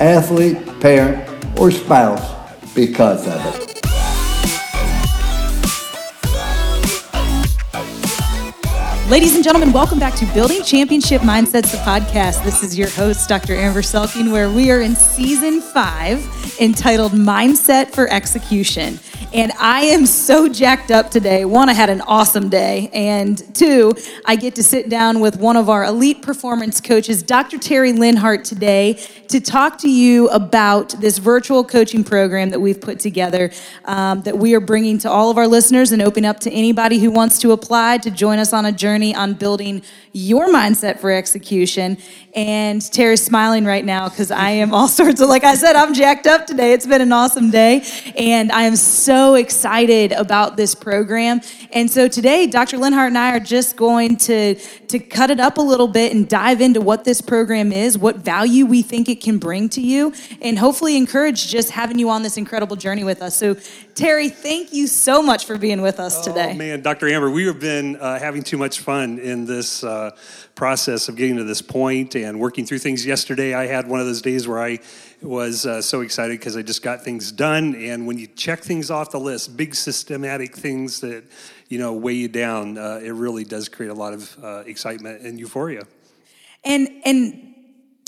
athlete, parent, or spouse because of it. Ladies and gentlemen, welcome back to Building Championship Mindsets, the podcast. This is your host, Dr. Amber Selking, where we are in season five entitled Mindset for Execution. And I am so jacked up today. One, I had an awesome day. And two, I get to sit down with one of our elite performance coaches, Dr. Terry Linhart, today to talk to you about this virtual coaching program that we've put together um, that we are bringing to all of our listeners and open up to anybody who wants to apply to join us on a journey on building your mindset for execution. And Terry's smiling right now because I am all sorts of, like I said, I'm jacked up today. It's been an awesome day. And I am so excited about this program. And so today, Dr. Linhart and I are just going to, to cut it up a little bit and dive into what this program is, what value we think it can bring to you, and hopefully encourage just having you on this incredible journey with us. So, Terry, thank you so much for being with us today. Oh, man, Dr. Amber, we have been uh, having too much fun in this uh, process of getting to this point and working through things. Yesterday, I had one of those days where I was uh, so excited because I just got things done. And when you check things off the list, big systematic things that you know weigh you down, uh, it really does create a lot of uh, excitement and euphoria. And and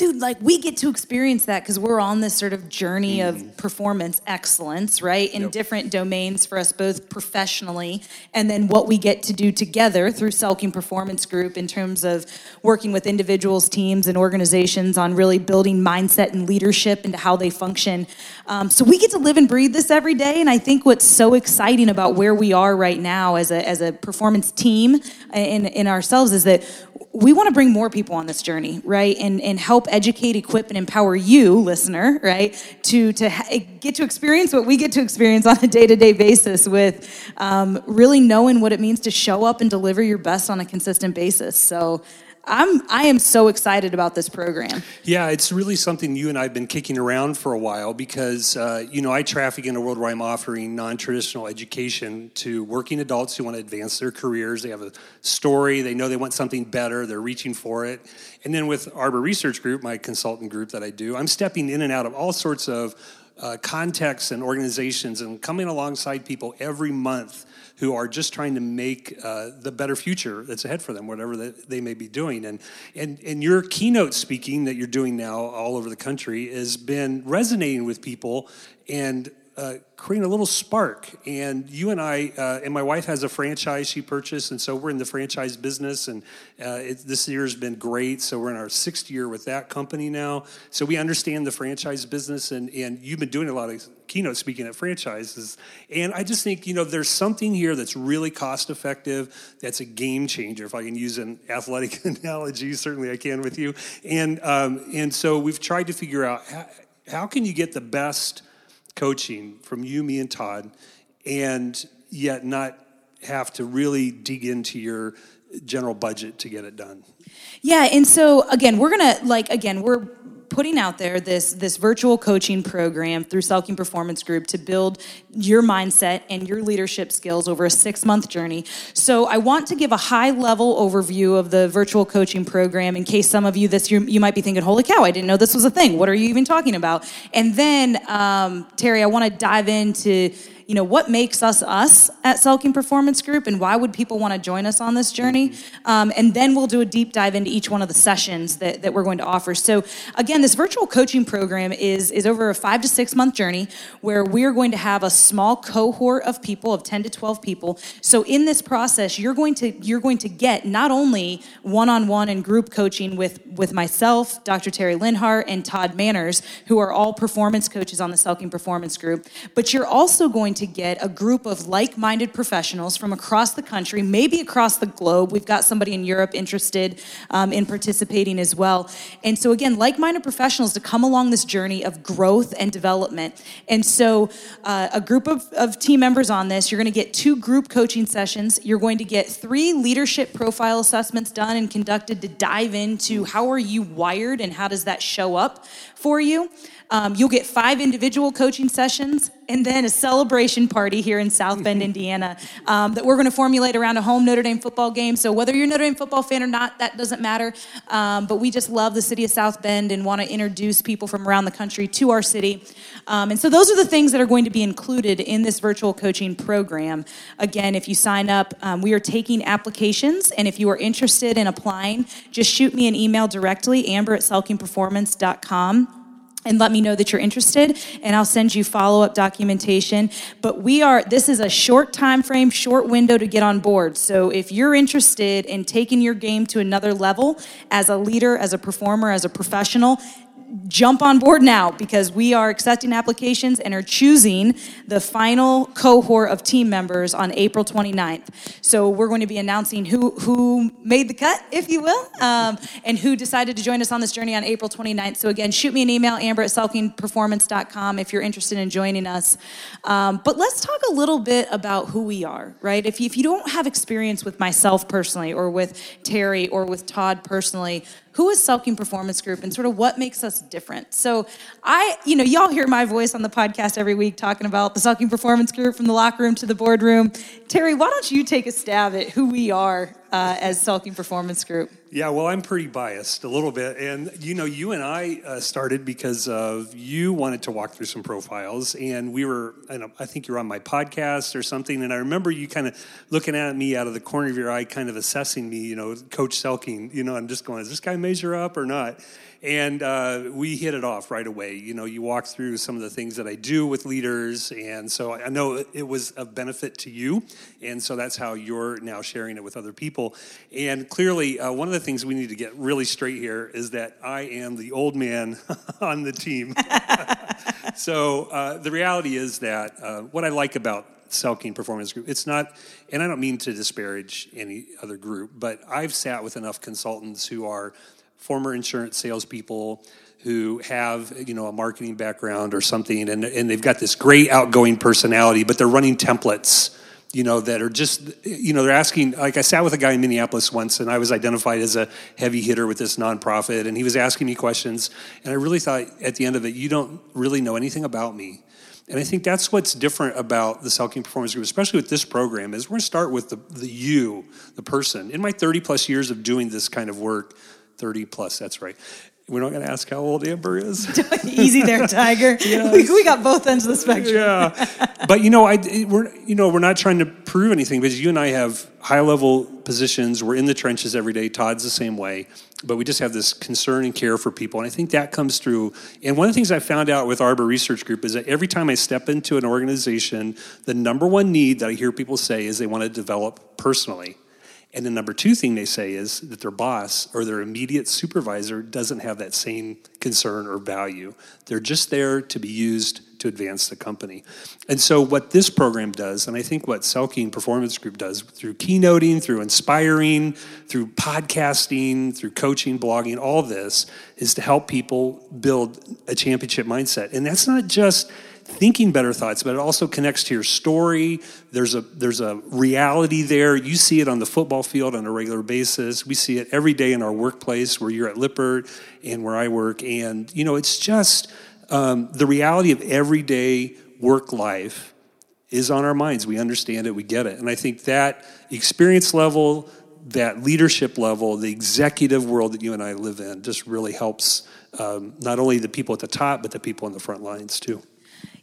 dude, like we get to experience that because we're on this sort of journey mm. of performance excellence, right? In yep. different domains for us both professionally, and then what we get to do together through Selking Performance Group in terms of working with individuals, teams, and organizations on really building mindset and leadership into how they function. Um, so we get to live and breathe this every day, and I think what's so exciting about where we are right now as a as a performance team in in ourselves is that we want to bring more people on this journey, right? And, and help educate, equip, and empower you, listener, right? To, to ha- get to experience what we get to experience on a day to day basis with um, really knowing what it means to show up and deliver your best on a consistent basis. So, I'm I am so excited about this program. Yeah, it's really something you and I've been kicking around for a while because uh, you know I traffic in a world where I'm offering non-traditional education to working adults who want to advance their careers. They have a story, they know they want something better, they're reaching for it. And then with Arbor Research Group, my consultant group that I do, I'm stepping in and out of all sorts of uh, contexts and organizations and coming alongside people every month who are just trying to make uh, the better future that's ahead for them, whatever that they may be doing. And, and, and your keynote speaking that you're doing now all over the country has been resonating with people. And uh, creating a little spark. And you and I, uh, and my wife has a franchise she purchased, and so we're in the franchise business. And uh, it, this year has been great. So we're in our sixth year with that company now. So we understand the franchise business, and and you've been doing a lot of keynote speaking at franchises. And I just think you know there's something here that's really cost effective. That's a game changer. If I can use an athletic analogy, certainly I can with you. And um, and so we've tried to figure out how, how can you get the best coaching from you, me, and Todd, and yet not have to really dig into your general budget to get it done. Yeah, and so again, we're gonna like again, we're putting out there this, this virtual coaching program through Selking Performance Group to build your mindset and your leadership skills over a six month journey. So, I want to give a high level overview of the virtual coaching program in case some of you this year you might be thinking, holy cow, I didn't know this was a thing. What are you even talking about? And then, um, Terry, I want to dive into you know, what makes us us at Selking Performance Group and why would people want to join us on this journey? Um, and then we'll do a deep dive into each one of the sessions that, that we're going to offer. So again, this virtual coaching program is, is over a five to six month journey where we're going to have a small cohort of people of 10 to 12 people. So in this process, you're going to, you're going to get not only one-on-one and group coaching with, with myself, Dr. Terry Linhart, and Todd Manners, who are all performance coaches on the Selking Performance Group, but you're also going to to get a group of like minded professionals from across the country, maybe across the globe. We've got somebody in Europe interested um, in participating as well. And so, again, like minded professionals to come along this journey of growth and development. And so, uh, a group of, of team members on this, you're going to get two group coaching sessions. You're going to get three leadership profile assessments done and conducted to dive into how are you wired and how does that show up for you. Um, you'll get five individual coaching sessions and then a celebration party here in South Bend, Indiana, um, that we're going to formulate around a home Notre Dame football game. So whether you're a Notre Dame football fan or not, that doesn't matter. Um, but we just love the city of South Bend and want to introduce people from around the country to our city. Um, and so those are the things that are going to be included in this virtual coaching program. Again, if you sign up, um, we are taking applications, and if you are interested in applying, just shoot me an email directly, amber at selkingperformance.com and let me know that you're interested and i'll send you follow-up documentation. But we are this is a short time frame short window to get on board. So if you're interested in taking your game to another level as a leader as a performer as a professional jump on board now because we are accepting applications and are choosing the final cohort of team members on April 29th. So we're going to be announcing who, who made the cut, if you will, um, and who decided to join us on this journey on April 29th. So again, shoot me an email, amber at selkingperformance.com if you're interested in joining us. Um, but let's talk a little bit about who we are, right? If you, if you don't have experience with myself personally or with Terry or with Todd personally, who is Selking Performance Group and sort of what makes us different. So I, you know, y'all hear my voice on the podcast every week talking about the Selking Performance Group from the locker room to the boardroom. Terry, why don't you take a stab at who we are uh, as Selking Performance Group? Yeah, well, I'm pretty biased a little bit. And, you know, you and I uh, started because of you wanted to walk through some profiles. And we were, I think you were on my podcast or something. And I remember you kind of looking at me out of the corner of your eye, kind of assessing me, you know, Coach Selking, you know, I'm just going, is this guy measure up or not? And uh, we hit it off right away. You know, you walk through some of the things that I do with leaders, and so I know it was of benefit to you, and so that's how you're now sharing it with other people. And clearly, uh, one of the things we need to get really straight here is that I am the old man on the team. so uh, the reality is that uh, what I like about Selking Performance Group. It's not, and I don't mean to disparage any other group, but I've sat with enough consultants who are former insurance salespeople who have you know a marketing background or something and, and they've got this great outgoing personality but they're running templates you know that are just you know they're asking like i sat with a guy in minneapolis once and i was identified as a heavy hitter with this nonprofit and he was asking me questions and i really thought at the end of it you don't really know anything about me and I think that's what's different about the Selking Performance Group, especially with this program, is we're going to start with the, the you, the person. In my 30 plus years of doing this kind of work, 30 plus, that's right. We're not going to ask how old Amber is. Easy there, Tiger. yes. we, we, got both ends of the spectrum. yeah, but you know, I we're you know we're not trying to prove anything because you and I have high level positions. We're in the trenches every day. Todd's the same way, but we just have this concern and care for people, and I think that comes through. And one of the things I found out with Arbor Research Group is that every time I step into an organization, the number one need that I hear people say is they want to develop personally. And the number two thing they say is that their boss or their immediate supervisor doesn't have that same concern or value. They're just there to be used to advance the company. And so, what this program does, and I think what Selking Performance Group does through keynoting, through inspiring, through podcasting, through coaching, blogging, all this is to help people build a championship mindset. And that's not just thinking better thoughts, but it also connects to your story. There's a there's a reality there. You see it on the football field on a regular basis. We see it every day in our workplace where you're at Lippert and where I work. And you know, it's just um, the reality of everyday work life is on our minds. We understand it, we get it. And I think that experience level, that leadership level, the executive world that you and I live in just really helps um, not only the people at the top, but the people on the front lines too.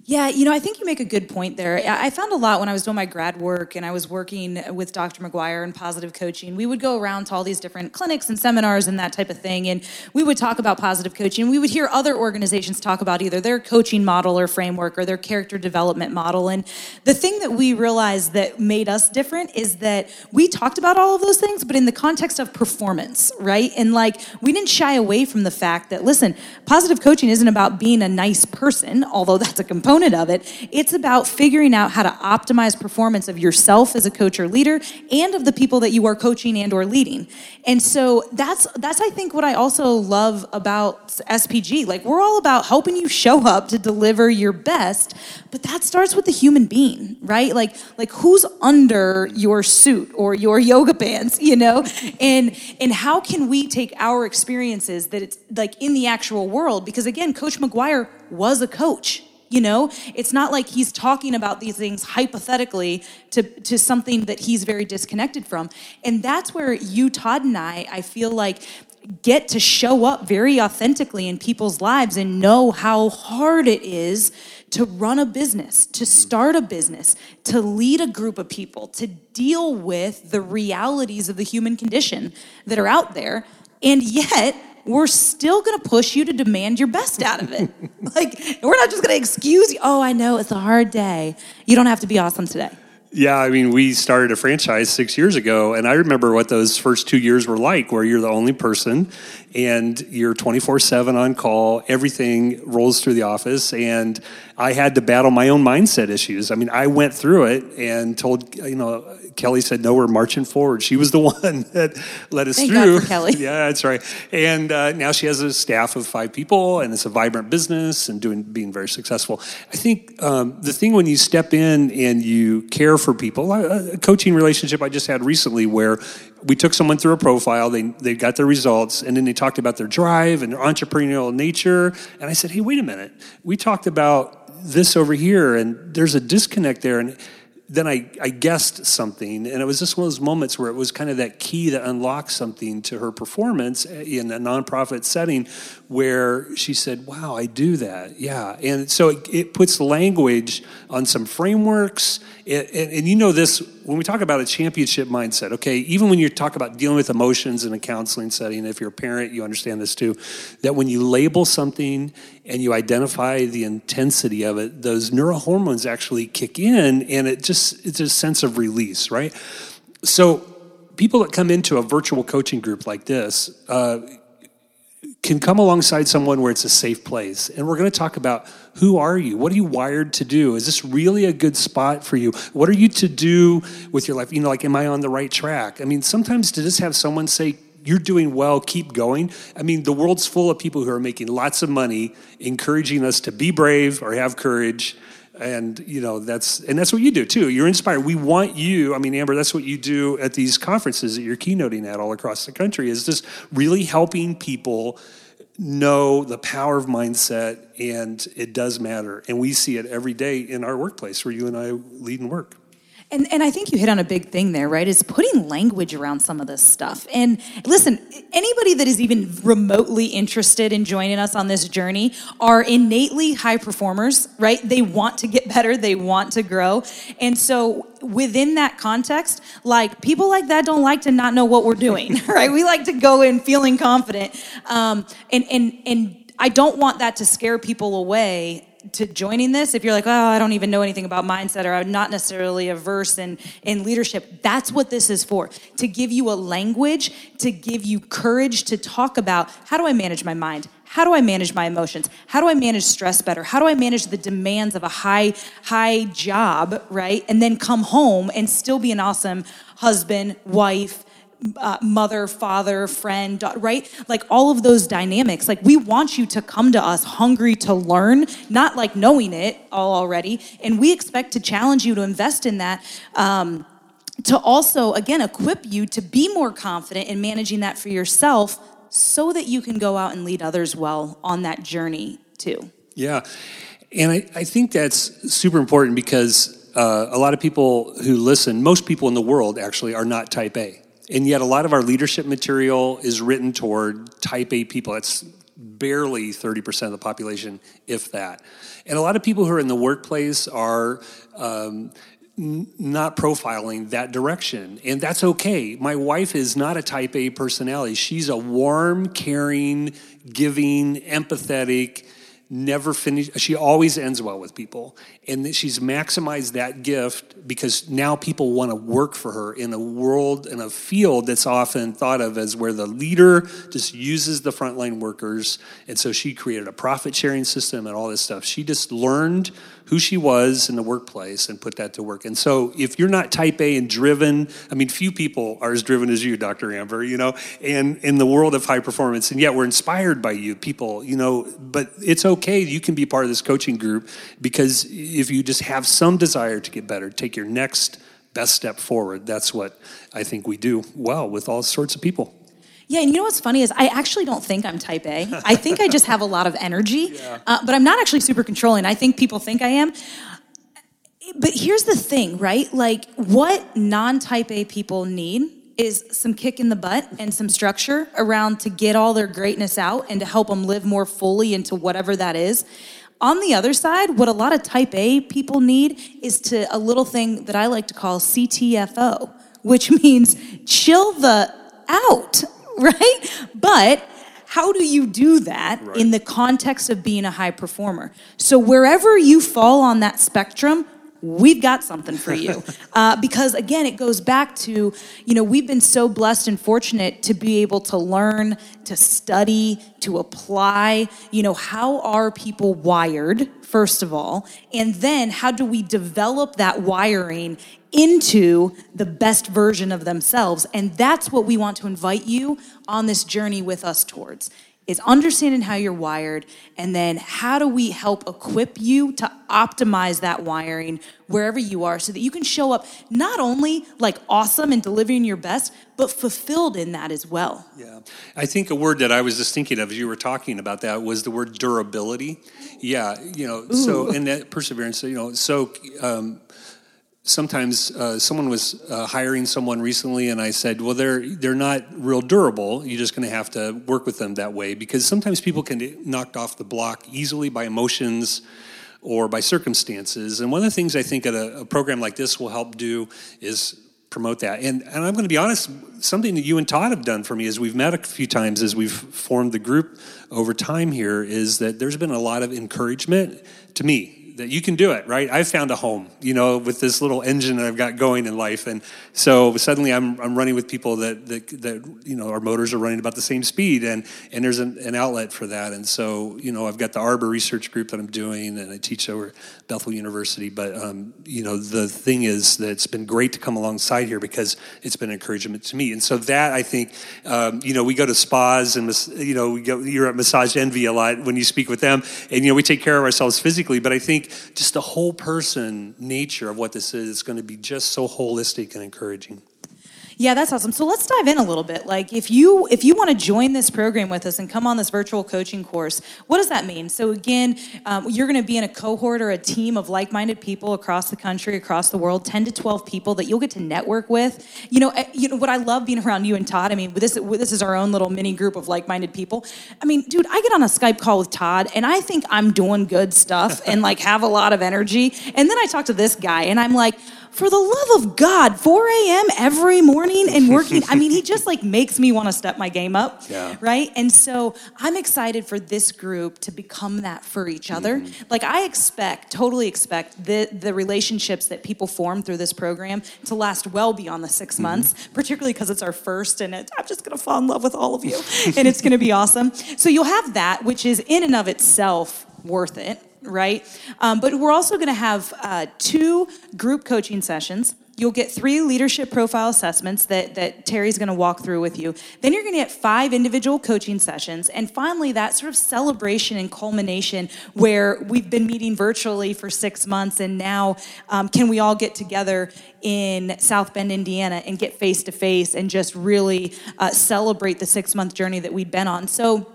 Yeah, you know, I think you make a good point there. I found a lot when I was doing my grad work and I was working with Dr. McGuire and positive coaching. We would go around to all these different clinics and seminars and that type of thing, and we would talk about positive coaching. We would hear other organizations talk about either their coaching model or framework or their character development model. And the thing that we realized that made us different is that we talked about all of those things, but in the context of performance, right? And like, we didn't shy away from the fact that, listen, positive coaching isn't about being a nice person, although that's a component component of it. It's about figuring out how to optimize performance of yourself as a coach or leader and of the people that you are coaching and or leading. And so that's that's I think what I also love about SPG. Like we're all about helping you show up to deliver your best, but that starts with the human being, right? Like like who's under your suit or your yoga pants, you know? And and how can we take our experiences that it's like in the actual world because again, Coach McGuire was a coach. You know, it's not like he's talking about these things hypothetically to, to something that he's very disconnected from. And that's where you, Todd, and I, I feel like get to show up very authentically in people's lives and know how hard it is to run a business, to start a business, to lead a group of people, to deal with the realities of the human condition that are out there. And yet, we're still going to push you to demand your best out of it. like, we're not just going to excuse you. Oh, I know it's a hard day. You don't have to be awesome today. Yeah, I mean, we started a franchise six years ago, and I remember what those first two years were like, where you're the only person and you're 24 7 on call. Everything rolls through the office, and I had to battle my own mindset issues. I mean, I went through it and told, you know, Kelly said, "No, we're marching forward." She was the one that led us Thank through. Kelly. Yeah, that's right. And uh, now she has a staff of five people, and it's a vibrant business and doing being very successful. I think um, the thing when you step in and you care for people, a coaching relationship I just had recently where we took someone through a profile, they they got their results, and then they talked about their drive and their entrepreneurial nature, and I said, "Hey, wait a minute. We talked about." this over here and there's a disconnect there and then I, I guessed something, and it was just one of those moments where it was kind of that key that unlocked something to her performance eh, in a nonprofit setting where she said, Wow, I do that. Yeah. And so it, it puts language on some frameworks. And, and, you know this when we talk about a championship mindset, okay, even when you talk about dealing with emotions in a counseling setting, if you're a parent, you understand this too, that when you label something and you identify the intensity of it, those neurohormones actually kick in and it just, it's a sense of release, right? So, people that come into a virtual coaching group like this, uh, can come alongside someone where it's a safe place. And we're going to talk about who are you? What are you wired to do? Is this really a good spot for you? What are you to do with your life? You know, like, am I on the right track? I mean, sometimes to just have someone say, you're doing well, keep going. I mean, the world's full of people who are making lots of money, encouraging us to be brave or have courage and you know that's and that's what you do too. You're inspired. We want you i mean amber that's what you do at these conferences that you're keynoting at all across the country is just really helping people know the power of mindset and it does matter. And we see it every day in our workplace where you and i lead and work and, and I think you hit on a big thing there, right? Is putting language around some of this stuff. And listen, anybody that is even remotely interested in joining us on this journey are innately high performers, right? They want to get better, they want to grow. And so within that context, like people like that don't like to not know what we're doing, right? We like to go in feeling confident. Um, and, and, and I don't want that to scare people away to joining this, if you're like, oh, I don't even know anything about mindset or I'm not necessarily averse in, in leadership, that's what this is for. To give you a language, to give you courage to talk about how do I manage my mind? How do I manage my emotions? How do I manage stress better? How do I manage the demands of a high, high job, right? And then come home and still be an awesome husband, wife, uh, mother, father, friend, right? Like all of those dynamics. Like we want you to come to us hungry to learn, not like knowing it all already. And we expect to challenge you to invest in that. Um, to also, again, equip you to be more confident in managing that for yourself so that you can go out and lead others well on that journey too. Yeah. And I, I think that's super important because uh, a lot of people who listen, most people in the world actually are not type A. And yet, a lot of our leadership material is written toward type A people. That's barely 30% of the population, if that. And a lot of people who are in the workplace are um, n- not profiling that direction. And that's okay. My wife is not a type A personality. She's a warm, caring, giving, empathetic, never finish she always ends well with people and she's maximized that gift because now people want to work for her in a world in a field that's often thought of as where the leader just uses the frontline workers and so she created a profit sharing system and all this stuff she just learned who she was in the workplace and put that to work. And so if you're not type A and driven, I mean, few people are as driven as you, Dr. Amber, you know, and in the world of high performance. And yet we're inspired by you, people, you know, but it's okay. You can be part of this coaching group because if you just have some desire to get better, take your next best step forward. That's what I think we do well with all sorts of people. Yeah, and you know what's funny is I actually don't think I'm type A. I think I just have a lot of energy, yeah. uh, but I'm not actually super controlling. I think people think I am. But here's the thing, right? Like, what non type A people need is some kick in the butt and some structure around to get all their greatness out and to help them live more fully into whatever that is. On the other side, what a lot of type A people need is to a little thing that I like to call CTFO, which means chill the out. right? But how do you do that right. in the context of being a high performer? So, wherever you fall on that spectrum, we've got something for you. Uh, because again, it goes back to, you know, we've been so blessed and fortunate to be able to learn, to study, to apply, you know, how are people wired, first of all, and then how do we develop that wiring into the best version of themselves. And that's what we want to invite you on this journey with us towards is understanding how you're wired and then how do we help equip you to optimize that wiring wherever you are so that you can show up not only like awesome and delivering your best but fulfilled in that as well. Yeah. I think a word that i was just thinking of as you were talking about that was the word durability. Yeah you know Ooh. so and that perseverance you know so um, sometimes uh, someone was uh, hiring someone recently and i said well they're they're not real durable. You're just going to have to work with them that way. Because sometimes people can get knocked off the block easily by emotions or by circumstances. And one of the things i think a, a program like this will help do is promote that. And, and i'm going to be honest something that you and todd have done for me as we've met a few times as we've formed the group over time here is that there's been a lot of encouragement to me that you can do it, right? I found a home, you know, with this little engine that I've got going in life, and so suddenly I'm, I'm running with people that, that that you know our motors are running about the same speed, and and there's an, an outlet for that, and so you know I've got the Arbor Research Group that I'm doing, and I teach over Bethel University, but um, you know the thing is that it's been great to come alongside here because it's been encouragement to me, and so that I think um, you know we go to spas and you know we go you're at Massage Envy a lot when you speak with them, and you know we take care of ourselves physically, but I think just the whole person nature of what this is is going to be just so holistic and encouraging. Yeah, that's awesome. So let's dive in a little bit. Like if you if you want to join this program with us and come on this virtual coaching course, what does that mean? So again, um, you're going to be in a cohort or a team of like-minded people across the country, across the world, 10 to 12 people that you'll get to network with. You know, eh, you know what I love being around you and Todd. I mean, this this is our own little mini group of like-minded people. I mean, dude, I get on a Skype call with Todd and I think I'm doing good stuff and like have a lot of energy, and then I talk to this guy and I'm like for the love of God, 4 a.m. every morning and working. I mean, he just like makes me want to step my game up. Yeah. Right. And so I'm excited for this group to become that for each other. Mm-hmm. Like I expect, totally expect the, the relationships that people form through this program to last well beyond the 6 mm-hmm. months, particularly because it's our first and it, I'm just going to fall in love with all of you and it's going to be awesome. So you'll have that, which is in and of itself worth it right? Um, but we're also going to have uh, two group coaching sessions. You'll get three leadership profile assessments that, that Terry's going to walk through with you. Then you're going to get five individual coaching sessions. And finally, that sort of celebration and culmination where we've been meeting virtually for six months. And now, um, can we all get together in South Bend, Indiana, and get face to face and just really uh, celebrate the six month journey that we've been on? So,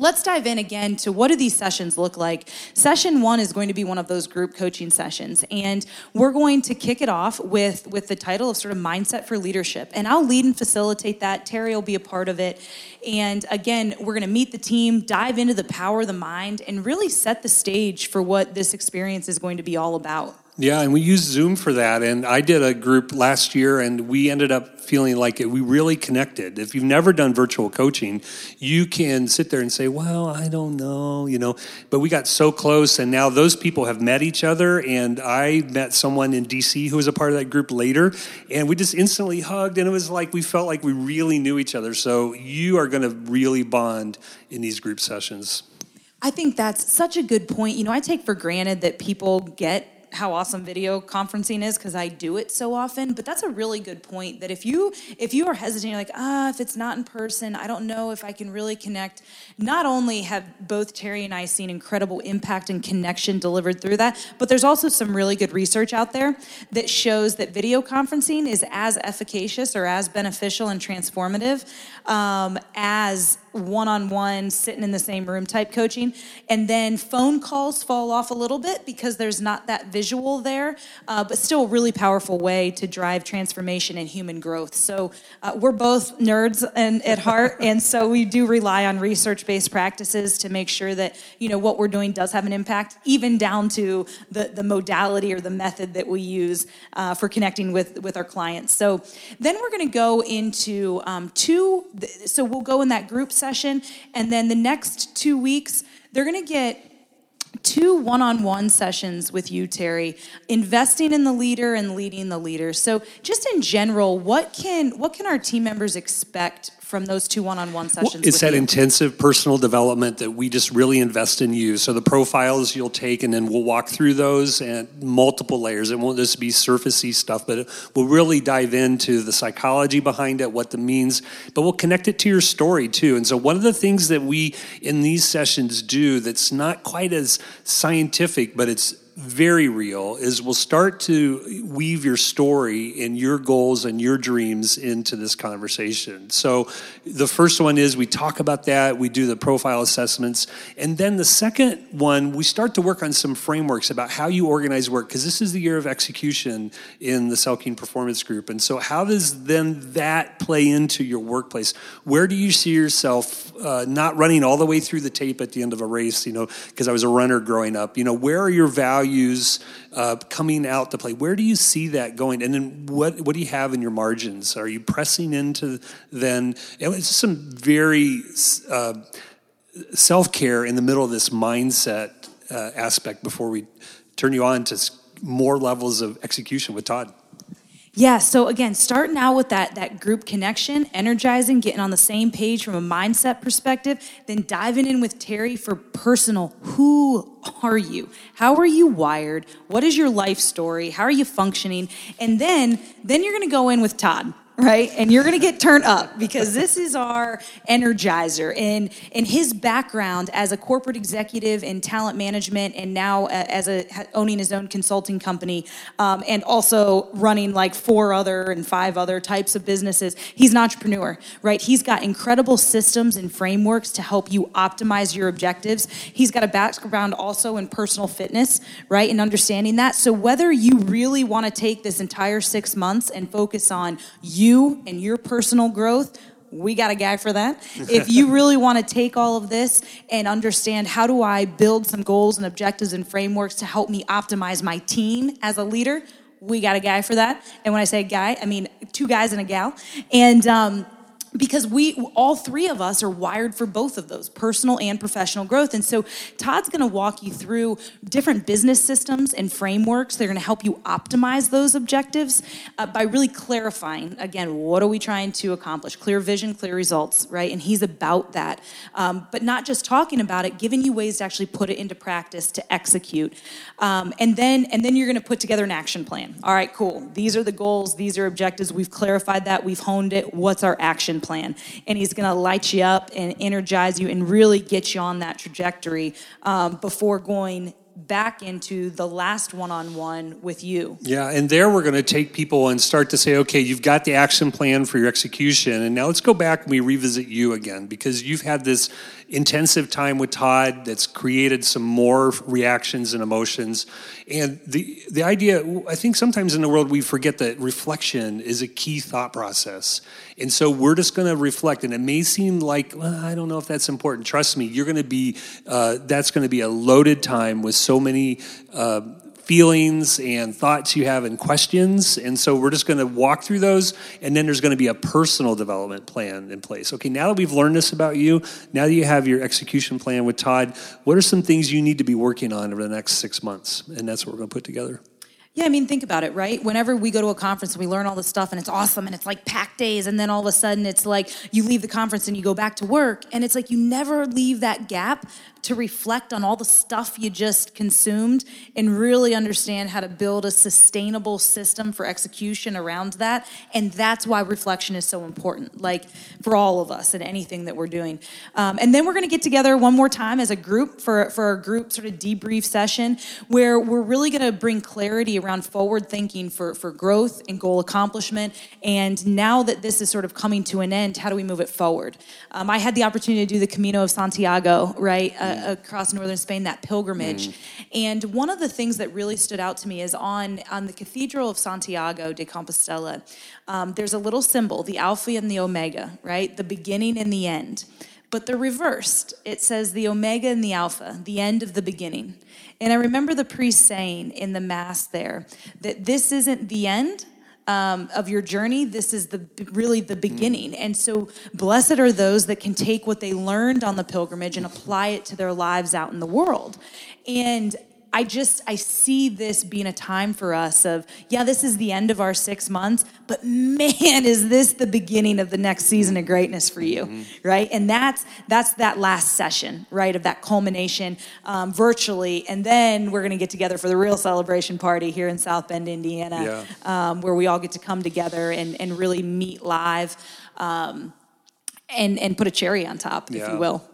Let's dive in again to what do these sessions look like. Session one is going to be one of those group coaching sessions, and we're going to kick it off with, with the title of sort of mindset for leadership. And I'll lead and facilitate that. Terry will be a part of it. And again, we're going to meet the team, dive into the power of the mind, and really set the stage for what this experience is going to be all about Yeah, and we use Zoom for that. And I did a group last year, and we ended up feeling like it, we really connected. If you've never done virtual coaching, you can sit there and say, "Well, I don't know," you know. But we got so close, and now those people have met each other. And I met someone in DC who was a part of that group later, and we just instantly hugged, and it was like we felt like we really knew each other. So you are going to really bond in these group sessions. I think that's such a good point. You know, I take for granted that people get how awesome video conferencing is because I do it so often. But that's a really good point. That if you if you are hesitant, you're like, ah, if it's not in person, I don't know if I can really connect. Not only have both Terry and I seen incredible impact and connection delivered through that, but there's also some really good research out there that shows that video conferencing is as efficacious or as beneficial and transformative um, as one-on-one sitting in the same room type coaching. And then phone calls fall off a little bit because there's not that visual there uh, but still a really powerful way to drive transformation and human growth. So uh, we're both nerds and, at heart and so we do rely on research-based practices to make sure that you know what we're doing does have an impact even down to the, the modality or the method that we use uh, for connecting with with our clients. So then we're going to go into um, two so we'll go in that group session, and then the next two weeks, they're going to get two one-on-one sessions with you terry investing in the leader and leading the leader. So just in general what can what can our team members expect from those two one-on-one sessions well, it's that you? intensive personal development that we just really invest in you. So the profiles you'll take and then we'll walk through those and multiple layers. It won't just be surfacey stuff but we'll really dive into the psychology behind it what the means but we'll connect it to your story too. And so one of the things that we in these sessions do that's not quite as scientific but it's very real is we'll start to weave your story and your goals and your dreams into this conversation. So the first one is we talk about that, we do the profile assessments, and then the second one we start to work on some frameworks about how you organize work because this is the year of execution in the Selking Performance Group. And so how does then that play into your workplace? Where do you see yourself uh, not running all the way through the tape at the end of a race, you know, because I was a runner growing up. You know, where are your values values uh, coming out to play? Where do you see that going? And then what, what do you have in your margins? Are you pressing into then? It's some very uh, self care in the middle of this mindset uh, aspect before we turn you on to more levels of execution with Todd. Yeah, so again, starting out with that that group connection, energizing, getting on the same page from a mindset perspective, then diving in with Terry for personal, who are you? How are you wired? What is your life story? How are you functioning? And then then you're going to go in with Todd right? And you're going to get turned up because this is our energizer. And in his background as a corporate executive in talent management, and now as a owning his own consulting company, um, and also running like four other and five other types of businesses, he's an entrepreneur, right? He's got incredible systems and frameworks to help you optimize your objectives. He's got a background also in personal fitness, right? And understanding that. So whether you really want to take this entire six months and focus on you you and your personal growth, we got a guy for that. if you really want to take all of this and understand how do I build some goals and objectives and frameworks to help me optimize my team as a leader, we got a guy for that. And when I say guy, I mean two guys and a gal. And um, because we all three of us are wired for both of those personal and professional growth. And so todd's going to walk you through different business systems and frameworks they're going to help you optimize those objectives uh, by really clarifying again what are we trying to accomplish? Clear vision clear results right? And he's about that. Um, but not just talking about it giving you ways to actually put it into practice to execute. Um, and then and then you're going to put together an action plan. All right cool. These are the goals. These are objectives. We've clarified that. We've honed it. What's our action plan. And He's going to light you up and energize you and really get you on that trajectory um, before going back into the last one on one with you. Yeah, and there we're going to take people and start to say, okay, you've got the action plan for your execution, and now let's go back and we revisit you again because you've had this intensive time with Todd that's created some more reactions and emotions. And the the idea, I think sometimes in the world we forget that reflection is a key thought process. And so we're just going to reflect, and it may seem like well, I don't know if that's important. Trust me, you're going to be uh, that's going to be a loaded time with so many. Uh, feelings and thoughts you have and questions. And so we're just going to walk through those. And then there's going to be a personal development plan in place. Okay, now that we've learned this about you, now that you have your execution plan with Todd, what are some things you need to be working on over the next six months? And that's what we're going to put together. Yeah, I mean, think about it, right? Whenever we go to a conference and we learn all this stuff and it's awesome and it's like packed days, and then all of a sudden it's like you leave the conference and you go back to work, and it's like you never leave that gap to reflect on all the stuff you just consumed and really understand how to build a sustainable system for execution around that. And that's why reflection is so important, like for all of us and anything that we're doing. Um, and then we're going to get together one more time as a group for, for a group sort of debrief session where we're really going to bring clarity around forward thinking for, for growth and goal accomplishment. And now that this is sort of coming to an end, how do we move it forward? Um, I had the opportunity to do the Camino of Santiago, right? Uh, across northern Spain, that pilgrimage. Mm. And one of the things that really stood out to me is on, on the Cathedral of Santiago de Compostela, um, there's a little symbol, the Alpha and the Omega, right? The beginning and the end. But they're reversed. It says the Omega and the Alpha, the end of the beginning. And I remember the priest saying in the Mass there that this isn't the end, um, of your journey, this is the really the beginning. And so, blessed are those that can take what they learned on the pilgrimage and apply it to their lives out in the world. And I just I see this being a time for us of yeah this is the end of our 6 months but man is this the beginning of the next season of greatness for you mm-hmm. right and that's that's that last session right of that culmination um, virtually and then we're going to get together for the real celebration party here in South Bend Indiana yeah. um, where we all get to come together and and really meet live um, and and put a cherry on top yeah. if you will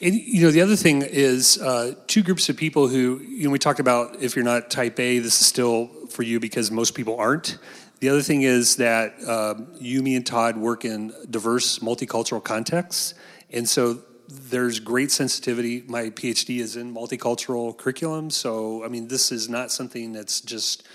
and you know, the other thing is uh, two groups of people who you know we talked about. If you're not Type A, this is still for you because most people aren't. The other thing is that um, you, me, and Todd work in diverse multicultural contexts, and so there's great sensitivity. My PhD is in multicultural curriculum, so I mean, this is not something that's just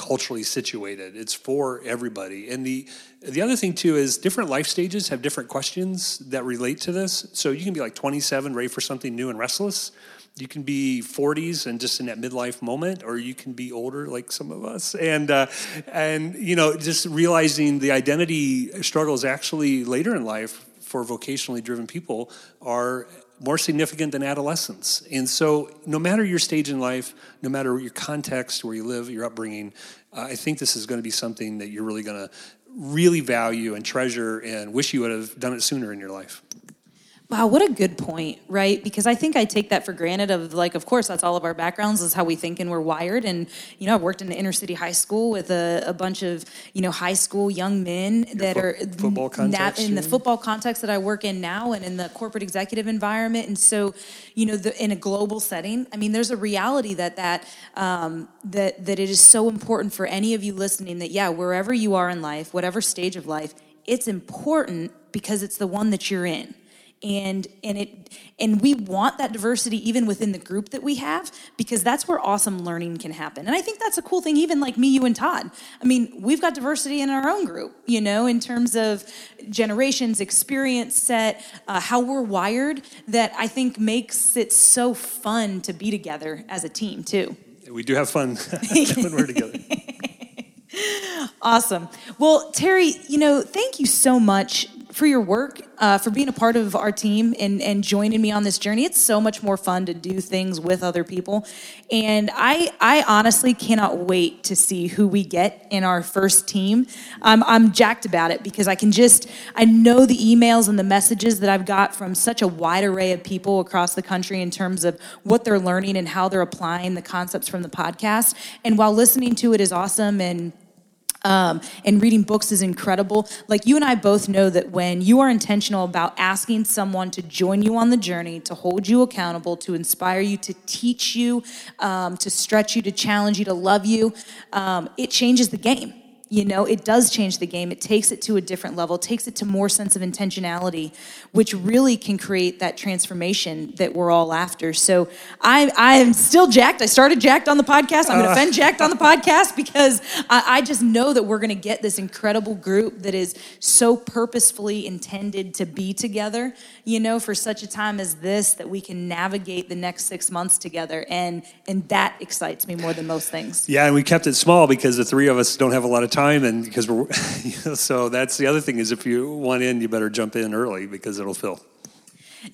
culturally situated. It's for everybody. And the the other thing too is different life stages have different questions that relate to this. So you can be like 27, ready for something new and restless. You can be 40s and just in that midlife moment, or you can be older like some of us, and uh, and you know just realizing the identity struggles actually later in life for vocationally driven people are more significant than adolescence. And so, no matter your stage in life, no matter your context, where you live, your upbringing, uh, I think this is going to be something that you're really going to really value and treasure and wish you would have done it sooner in your life. Wow, what a good point, right? Because I think I take that for granted of like, of course, that's all of our backgrounds, is how we think and we're wired. And, you know, I've worked in the inner city high school with a, a bunch of, you know, high school young men that fo- are football context, in the football context that I work in now and in the corporate executive environment. And so, you know, the, in a global setting, I mean, there's a reality that that, um, that, that it is so important for any of you listening that, yeah, wherever you are in life, whatever stage of life, it's important because it's the one that you're in and and it and we want that diversity even within the group that we have because that's where awesome learning can happen. And i think that's a cool thing even like me you and todd. I mean we've got diversity in our own group you know in terms of generations experience set uh, how we're wired that i think makes it so fun to be together as a team too. We do have fun when we're together. Awesome. Well terry you know thank you so much for your work, uh, for being a part of our team and, and joining me on this journey. It's so much more fun to do things with other people. And I, I honestly cannot wait to see who we get in our first team. Um, I'm jacked about it because I can just, I know the emails and the messages that I've got from such a wide array of people across the country in terms of what they're learning and how they're applying the concepts from the podcast. And while listening to it is awesome and um, and reading books is incredible. Like you and I both know that when you are intentional about asking someone to join you on the journey, to hold you accountable, to inspire you, to teach you, um, to stretch you, to challenge you, to love you, um, it changes the game You know, it does change the game. It takes it to a different level, takes it to more sense of intentionality, which really can create that transformation that we're all after. So I, I am still jacked. I started jacked on the podcast. I'm going to uh. offend jacked on the podcast because I, I just know that we're going to get this incredible group that is so purposefully intended to be together, you know, for such a time as this, that we can navigate the next six months together. And, and that excites me more than most things. Yeah, and we kept it small because the three of us don't have a lot of time, and because we're so that's the other thing is if you want in, you better jump in early because it'll fill.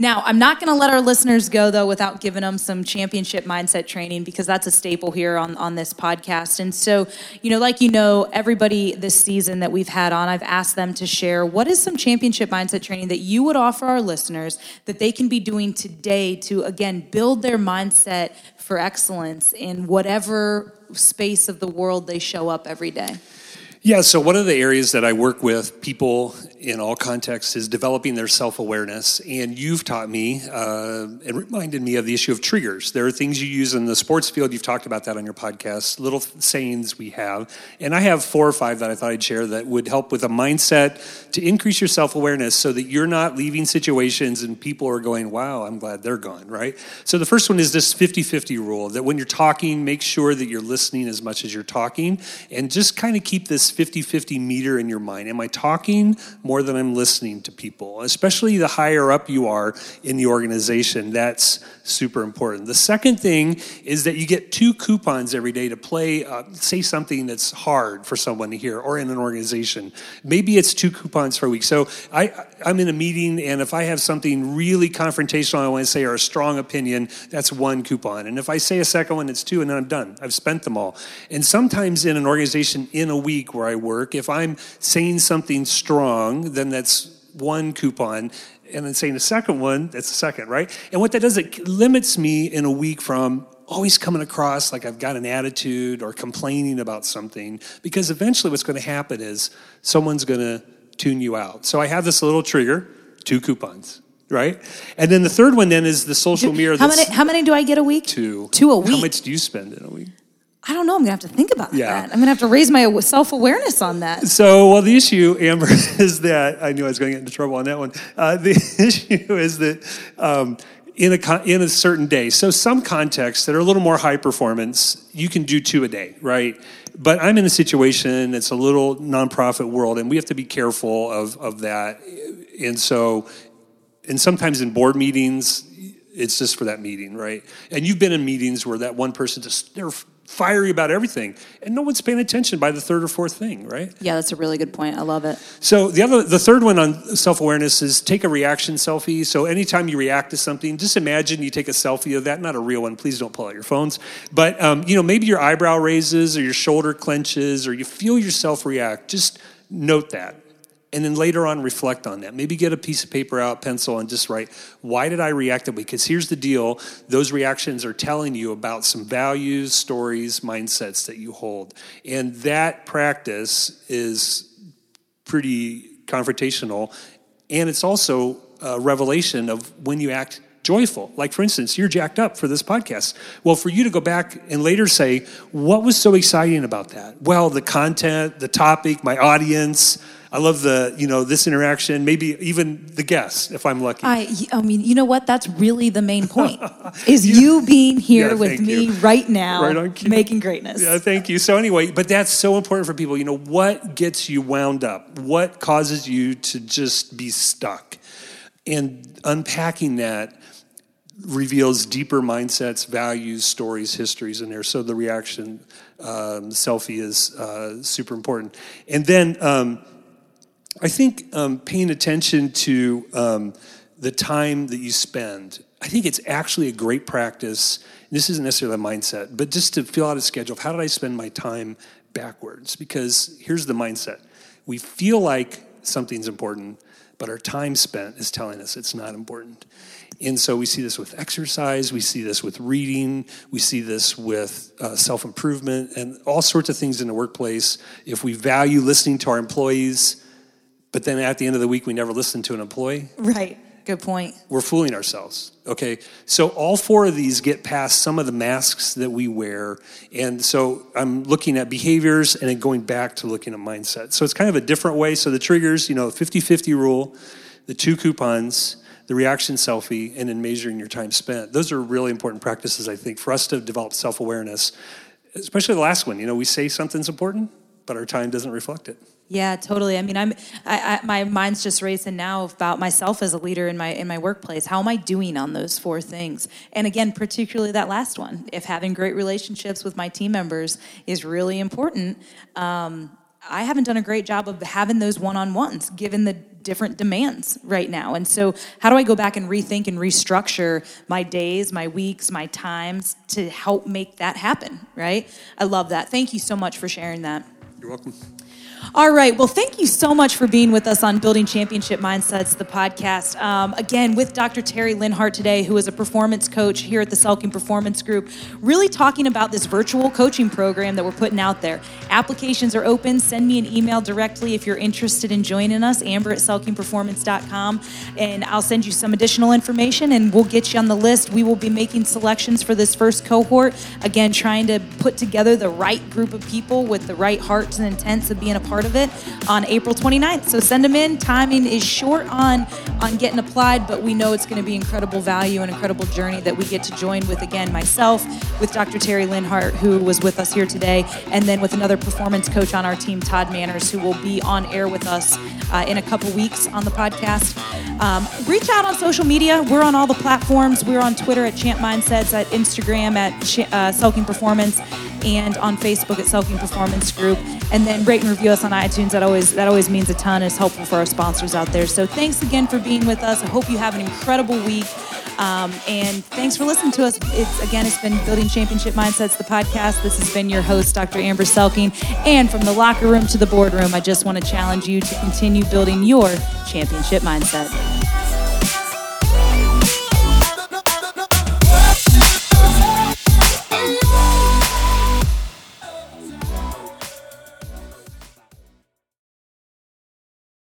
Now, I'm not going to let our listeners go, though, without giving them some championship mindset training because that's a staple here on, on this podcast. And so, you know, like you know, everybody this season that we've had on, I've asked them to share what is some championship mindset training that you would offer our listeners that they can be doing today to, again, build their mindset for excellence in whatever space of the world they show up every day. Yeah, so one of the areas that I work with people in all contexts is developing their self awareness. And you've taught me uh, and reminded me of the issue of triggers. There are things you use in the sports field. You've talked about that on your podcast, little sayings we have. And I have four or five that I thought I'd share that would help with a mindset to increase your self awareness so that you're not leaving situations and people are going, wow, I'm glad they're gone, right? So the first one is this 50 50 rule that when you're talking, make sure that you're listening as much as you're talking and just kind of keep this 50 50 meter in your mind. Am I talking more than I'm listening to people? Especially the higher up you are in the organization, that's super important. The second thing is that you get two coupons every day to play, uh, say something that's hard for someone to hear or in an organization. Maybe it's two coupons per week. So I, I'm in a meeting, and if I have something really confrontational I want to say or a strong opinion, that's one coupon. And if I say a second one, it's two, and then I'm done. I've spent them all. And sometimes in an organization in a week where I work, if I'm saying something strong, then that's one coupon and then saying a second one, that's a second, right? And what that does, it limits me in a week from always coming across like I've got an attitude or complaining about something, because eventually what's going to happen is someone's going to tune you out. So I have this little trigger, two coupons, right? And then the third one then is the social mirror. How many, how many do I get a week? Two. Two a week. How much do you spend in a week? I don't know. I'm going to have to think about Yeah. that. I'm going to have to raise my self awareness on that. So, well, the issue, Amber, is that I knew I was going to get into trouble on that one. Uh, the issue is that um, in a in a certain day, so some contexts that are a little more high performance, you can do two a day, right? But I'm in a situation that's a little nonprofit world, and we have to be careful of of that. And so, and sometimes in board meetings, it's just for that meeting, right? And you've been in meetings where that one person just they're fiery about everything, and no one's paying attention by the third or fourth thing, right? Yeah, that's a really good point. I love it. So the other, the third one on self-awareness is take a reaction selfie. So anytime you react to something, just imagine you take a selfie of that. Not a real one. Please don't pull out your phones. But um, you know, maybe your eyebrow raises or your shoulder clenches or you feel yourself react. Just note that. And then later on, reflect on that. Maybe get a piece of paper out, pencil, and just write, why did I react that way? Because here's the deal those reactions are telling you about some values, stories, mindsets that you hold. And that practice is pretty confrontational. And it's also a revelation of when you act joyful. Like, for instance, you're jacked up for this podcast. Well, for you to go back and later say, what was so exciting about that? Well, the content, the topic, my audience. I love the, you know, this interaction, maybe even the guests, if I'm lucky. I, I mean, you know what? That's really the main point. Is you being here Yeah, with me you. right now, Right making greatness. Yeah, thank you. So anyway, but that's so important for people. You know, what gets you wound up? What causes you to just be stuck? And unpacking that reveals deeper mindsets, values, stories, histories in there. So the reaction um, selfie is uh, super important. And then um, I think um, paying attention to um, the time that you spend, I think it's actually a great practice. This isn't necessarily a mindset, but just to fill out a schedule of how did I spend my time backwards? Because here's the mindset we feel like something's important, but our time spent is telling us it's not important. And so we see this with exercise, we see this with reading, we see this with uh, self improvement, and all sorts of things in the workplace. If we value listening to our employees, but then at the end of the week we never listen to an employee, Right. Good point. We're fooling ourselves. Okay. So all four of these get past some of the masks that we wear. And so I'm looking at behaviors and then going back to looking at mindset. So it's kind of a different way. So the triggers, you know, 50 50 rule, the two coupons, the reaction selfie, and in measuring your time spent. Those are really important practices, I think, for us to develop self awareness, especially the last one. You know, we say something's important, but our time doesn't reflect it. Yeah, totally. I mean, I'm I, I, my mind's just racing now about myself as a leader in my in my workplace. How am I doing on those four things? And again, particularly that last one. If having great relationships with my team members is really important, um, I haven't done a great job of having those one-on-ones given the different demands right now. And so, how do I go back and rethink and restructure my days, my weeks, my times to help make that happen? Right? I love that. Thank you so much for sharing that. You're welcome. All right. Well, thank you so much for being with us on Building Championship Mindsets, the podcast. Um, again, with Dr. Terry Linhart today, who is a performance coach here at the Selking Performance Group, really talking about this virtual coaching program that we're putting out there. Applications are open. Send me an email directly if you're interested in joining us, amber at selkingperformance.com, and I'll send you some additional information and we'll get you on the list. We will be making selections for this first cohort. Again, trying to put together the right group of people with the right hearts and intents of being a part of it on April 29th. So send them in. Timing is short on on getting applied, but we know it's going to be incredible value and incredible journey that we get to join with again myself, with Dr. Terry Linhart, who was with us here today, and then with another performance coach on our team, Todd Manners, who will be on air with us uh, in a couple weeks on the podcast. Um, reach out on social media. We're on all the platforms. We're on Twitter at Champ Mindsets, at Instagram at Ch- uh, Selking Performance, and on Facebook at Selking Performance Group. And then rate and review us on iTunes. That always that always means a ton. It's helpful for our sponsors out there. So thanks again for being with us. I hope you have an incredible week. Um, and thanks for listening to us. It's again, it's been Building Championship Mindsets, the podcast. This has been your host, Dr. Amber Selking. And from the locker room to the boardroom, I just want to challenge you to continue building your championship mindset.